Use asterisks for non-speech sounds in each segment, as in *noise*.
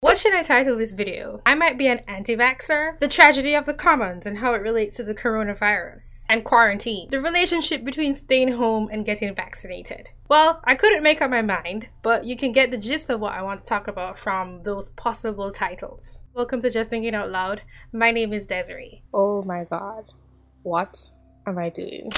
What should I title this video? I might be an anti-vaxxer, the tragedy of the commons and how it relates to the coronavirus, and quarantine, the relationship between staying home and getting vaccinated. Well, I couldn't make up my mind, but you can get the gist of what I want to talk about from those possible titles. Welcome to Just Thinking Out Loud. My name is Desiree. Oh my god. What am I doing?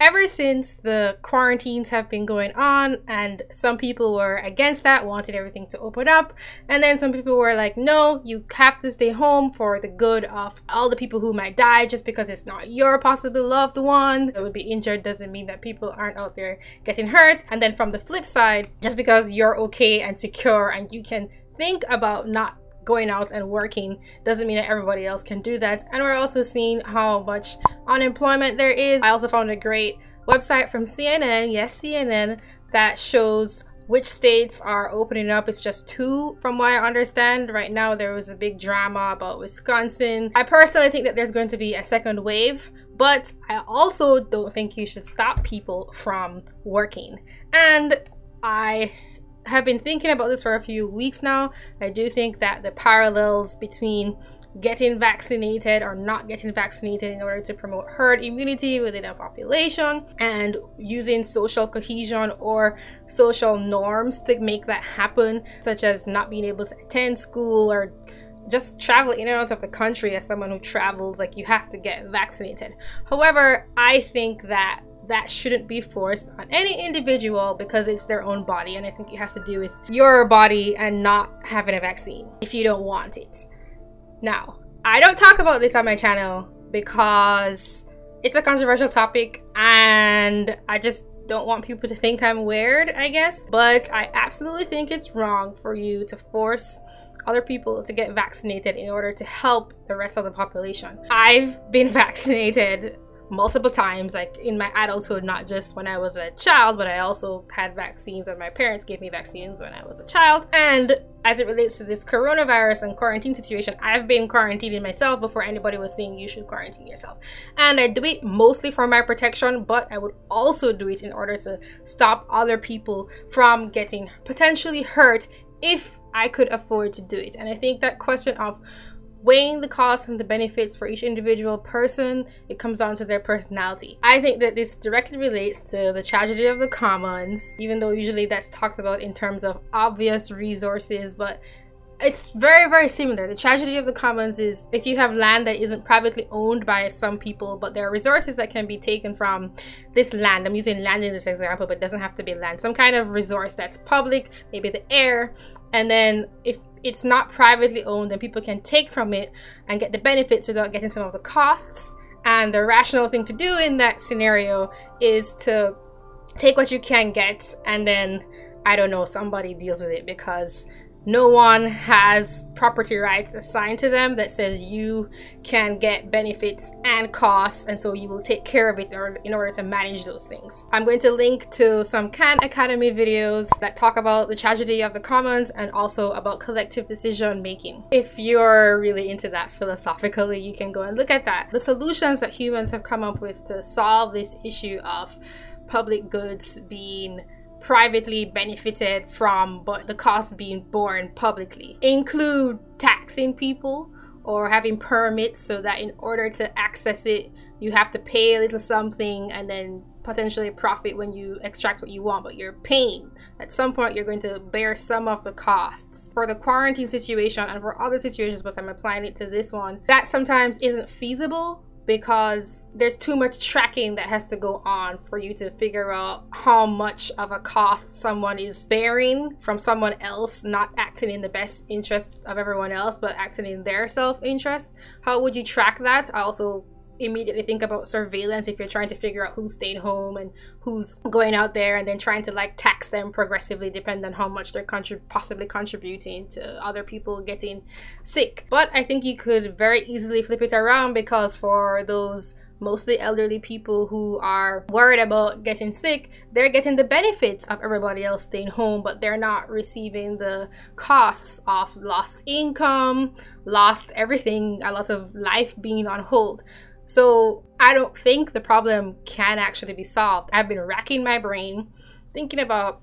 Ever since the quarantines have been going on and some people were against that wanted everything to open up and then some people were like no you have to stay home for the good of all the people who might die just because it's not your possible loved one. That would be injured doesn't mean that people aren't out there getting hurt. And then from the flip side just because you're okay and secure and you can think about not going out and working doesn't mean that everybody else can do that. And we're also seeing how much unemployment there is. I also found a great website from CNN, yes, CNN, that shows which states are opening up. It's just two from what I understand. Right now, there was a big drama about Wisconsin. I personally think that there's going to be a second wave, but I also don't think you should stop people from working. And I have been thinking about this for a few weeks now. I do think that the parallels between getting vaccinated or not getting vaccinated in order to promote herd immunity within a population and using social cohesion or social norms to make that happen, such as not being able to attend school or just travel in and out of the country as someone who travels, like you have to get vaccinated. However, I think that that shouldn't be forced on any individual because it's their own body and I think it has to do with your body and not having a vaccine if you don't want it. Now, I don't talk about this on my channel because it's a controversial topic and I just don't want people to think I'm weird, I guess. But I absolutely think it's wrong for you to force other people to get vaccinated in order to help the rest of the population. I've been *laughs* vaccinated multiple times like in my adulthood not just when i was a child but i also had vaccines when my parents gave me vaccines when i was a child. And as it relates to this coronavirus and quarantine situation i've been quarantining myself before anybody was saying you should quarantine yourself. And i do it mostly for my protection but i would also do it in order to stop other people from getting potentially hurt if i could afford to do it. And i think that question of weighing the costs and the benefits for each individual person, it comes down to their personality. I think that this directly relates to the tragedy of the commons, even though usually that's talked about in terms of obvious resources, but it's very very similar. The tragedy of the commons is if you have land that isn't privately owned by some people but there are resources that can be taken from this land. I'm using land in this example but it doesn't have to be land. Some kind of resource that's public maybe the air and then if it's not privately owned and people can take from it and get the benefits without getting some of the costs. And the rational thing to do in that scenario is to take what you can get and then I don't know, somebody deals with it because no one has property rights assigned to them that says you can get benefits and costs and so you will take care of it in order to manage those things. I'm going to link to some Khan Academy videos that talk about the tragedy of the commons and also about collective decision making. If you're really into that philosophically, you can go and look at that. The solutions that humans have come up with to solve this issue of public goods being privately benefited from but the cost being borne publicly. Include taxing people or having permits so that in order to access it you have to pay a little something and then potentially profit when you extract what you want but you're paying. At some point you're going to bear some of the costs. For the quarantine situation and for other situations but i'm applying it to this one that sometimes isn't feasible because there's too much tracking that has to go on for you to figure out how much of a cost someone is bearing from someone else not acting in the best interest of everyone else but acting in their self-interest. How would you track that? I also immediately think about surveillance if you're trying to figure out who's staying home and who's going out there and then trying to like tax them progressively depending on how much they're contrib- possibly contributing to other people getting sick but i think you could very easily flip it around because for those mostly elderly people who are worried about getting sick, they're getting the benefits of everybody else staying home, but they're not receiving the costs of lost income, lost everything, a lot of life being on hold. So I don't think the problem can actually be solved. I've been racking my brain thinking about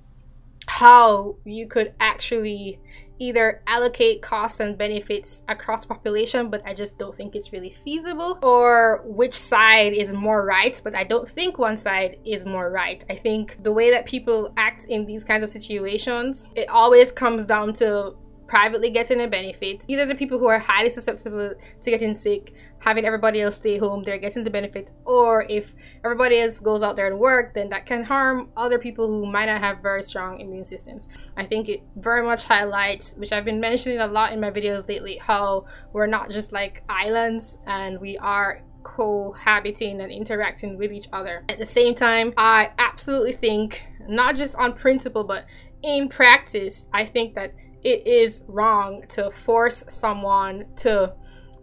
how you could actually either allocate costs and benefits across population but i just don't think it's really feasible or which side is more right but i don't think one side is more right i think the way that people act in these kinds of situations it always comes down to privately getting a benefit either the people who are highly susceptible to getting sick having everybody else stay home, they're getting the benefit. Or if everybody else goes out there and work, then that can harm other people who might not have very strong immune systems. I think it very much highlights, which I've been mentioning a lot in my videos lately, how we're not just like islands and we are cohabiting and interacting with each other. At the same time, I absolutely think, not just on principle, but in practice, I think that it is wrong to force someone to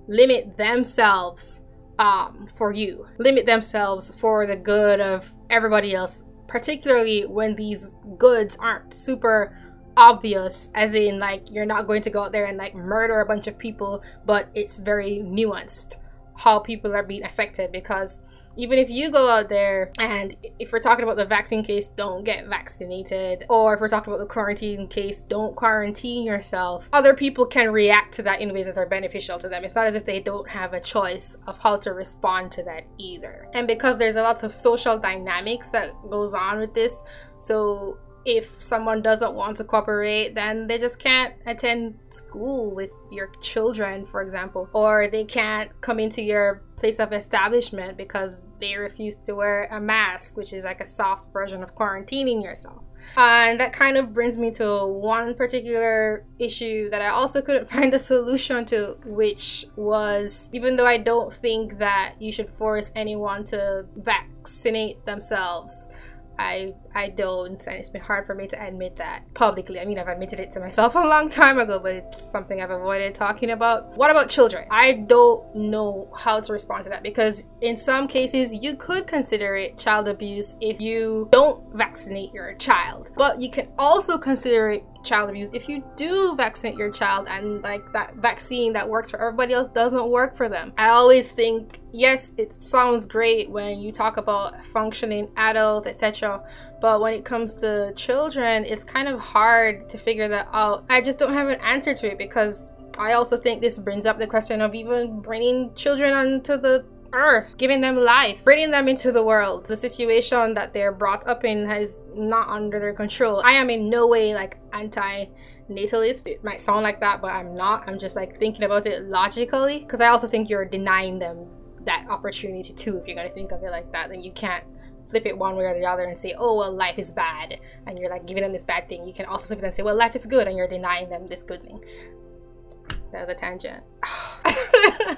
limit themselves um, for you, limit themselves for the good of everybody else, particularly when these goods aren't super obvious, as in, like, you're not going to go out there and like murder a bunch of people, but it's very nuanced how people are being affected because even if you go out there and if we're talking about the vaccine case, don't get vaccinated. Or if we're talking about the quarantine case, don't quarantine yourself. Other people can react to that in ways that are beneficial to them. It's not as if they don't have a choice of how to respond to that either. And because there's a lot of social dynamics that goes on with this, so if someone doesn't want to cooperate, then they just can't attend school with your children, for example, or they can't come into your place of establishment because they refuse to wear a mask, which is like a soft version of quarantining yourself. and that kind of brings me to one particular issue that I also couldn't *laughs* find a solution to, which was even though I don't think that you should force anyone to vaccinate themselves, I I don't, and it's been hard for me to admit that publicly. I mean, I've admitted it to myself *laughs* a long time ago, but it's something I've avoided talking about. What about children? I don't know how to respond to that because in some cases you could consider it child abuse if you don't vaccinate your child, but you can also consider it child abuse if you do vaccinate your child and like that vaccine that works for everybody else doesn't work for them. I always think yes, it sounds great when you talk about functioning adult, etc. But when it comes to children, it's kind of hard to figure that out. I just don't have an answer to it because I also think this brings up the question of even bringing children onto the earth, giving them life, bringing them into the world. The situation that they're brought up in is not under their control. I am in no way like anti natalist. It might sound like that, but I'm not. I'm just like thinking about it logically because I also think you're denying them that opportunity too. If you're gonna think of it like that, then you can't flip it one way or the other and say, oh, well, life is bad, and you're like giving them this bad thing. You can also flip it and say, well, life is good, and you're denying them this good thing. That was a tangent. *sighs* *laughs*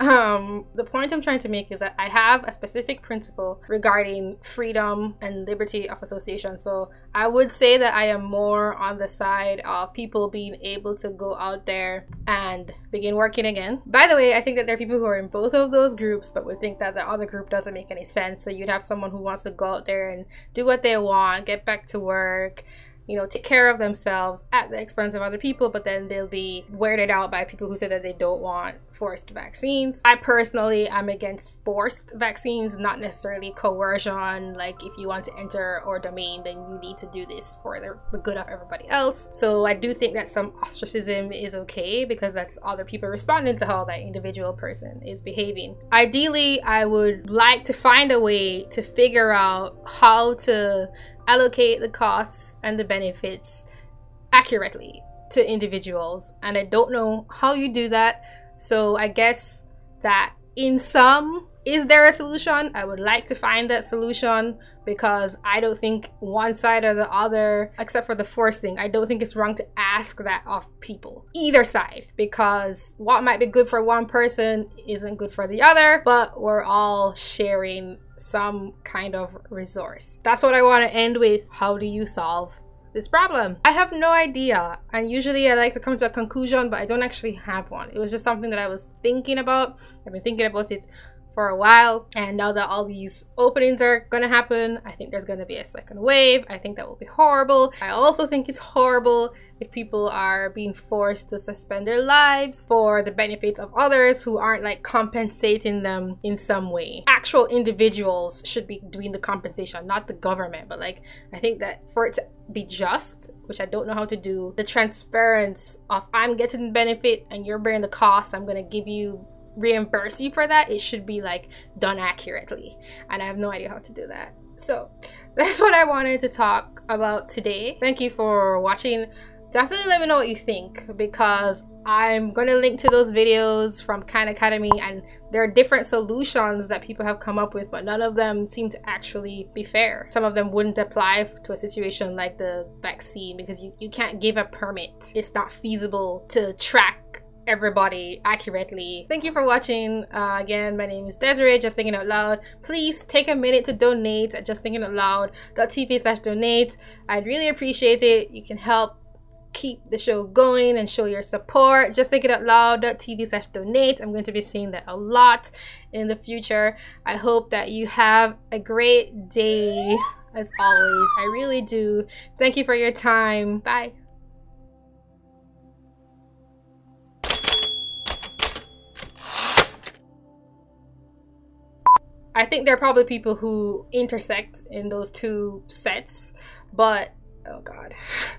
um, the point I'm trying to make is that I have a specific principle regarding freedom and liberty of association. So I would say that I am more on the side of people being able to go out there and begin working again. By the way, I think that there are people who are in both of those groups, but would think that the other group doesn't make any sense. So you'd have someone who wants to go out there and do what they want, get back to work you know, take care of themselves at the expense of other people, but then they'll be weirded out by people who say that they don't want forced vaccines. I personally am against forced vaccines, not necessarily coercion. Like if you want to enter our domain, then you need to do this for the, the good of everybody else. So I do think that some ostracism is okay because that's other people responding to how that individual person is behaving. Ideally, I would like to find a way to figure out how to allocate the costs and the benefits accurately to individuals. And I don't know how you do that. So I guess that in some, is there a solution? I would like to find that solution because I don't think one side or the other, except for the force thing, I don't think it's wrong to ask that of people, either side, because what might be good for one person isn't good for the other, but we're all sharing some kind of resource. That's what I want to end with. How do you solve this problem? I have no idea. And usually I like to come to a conclusion, but I don't actually have one. It was just something that I was thinking about. I've been thinking about it for a while. And now that all these openings are going to happen, I think there's going to be a second wave. I think that will be horrible. I also think it's horrible if people are being forced to suspend their lives for the benefits of others who aren't like compensating them in some way. Actual individuals should be doing the compensation, not the government. But like, I think that for it to be just, which I don't know how to do, the transference of I'm getting the benefit and you're bearing the cost, I'm gonna give you reimburse you for that, it should be like done accurately. And I have no idea how to do that. So *laughs* that's what I wanted to talk about today. Thank you for watching. Definitely let me know what you think because I'm to link to those videos from Khan Academy and there are different solutions that people have come up with but none of them seem to actually be fair. Some of them wouldn't apply to a situation like the vaccine because you, you can't give a permit. It's not feasible to track everybody accurately. Thank you for watching. Uh, again, my name is Desiree, Just Thinking Out Loud. Please take a minute to donate at justthinkingoutloud.tv slash donate. I'd really appreciate it. You can help keep the show going and show your support. Just think it out loud.tv slash donate. I'm going to be seeing that a lot in the future. I hope that you have a great day as always. I really do. Thank you for your time. Bye. I think there are probably people who intersect in those two sets, but oh god. *laughs*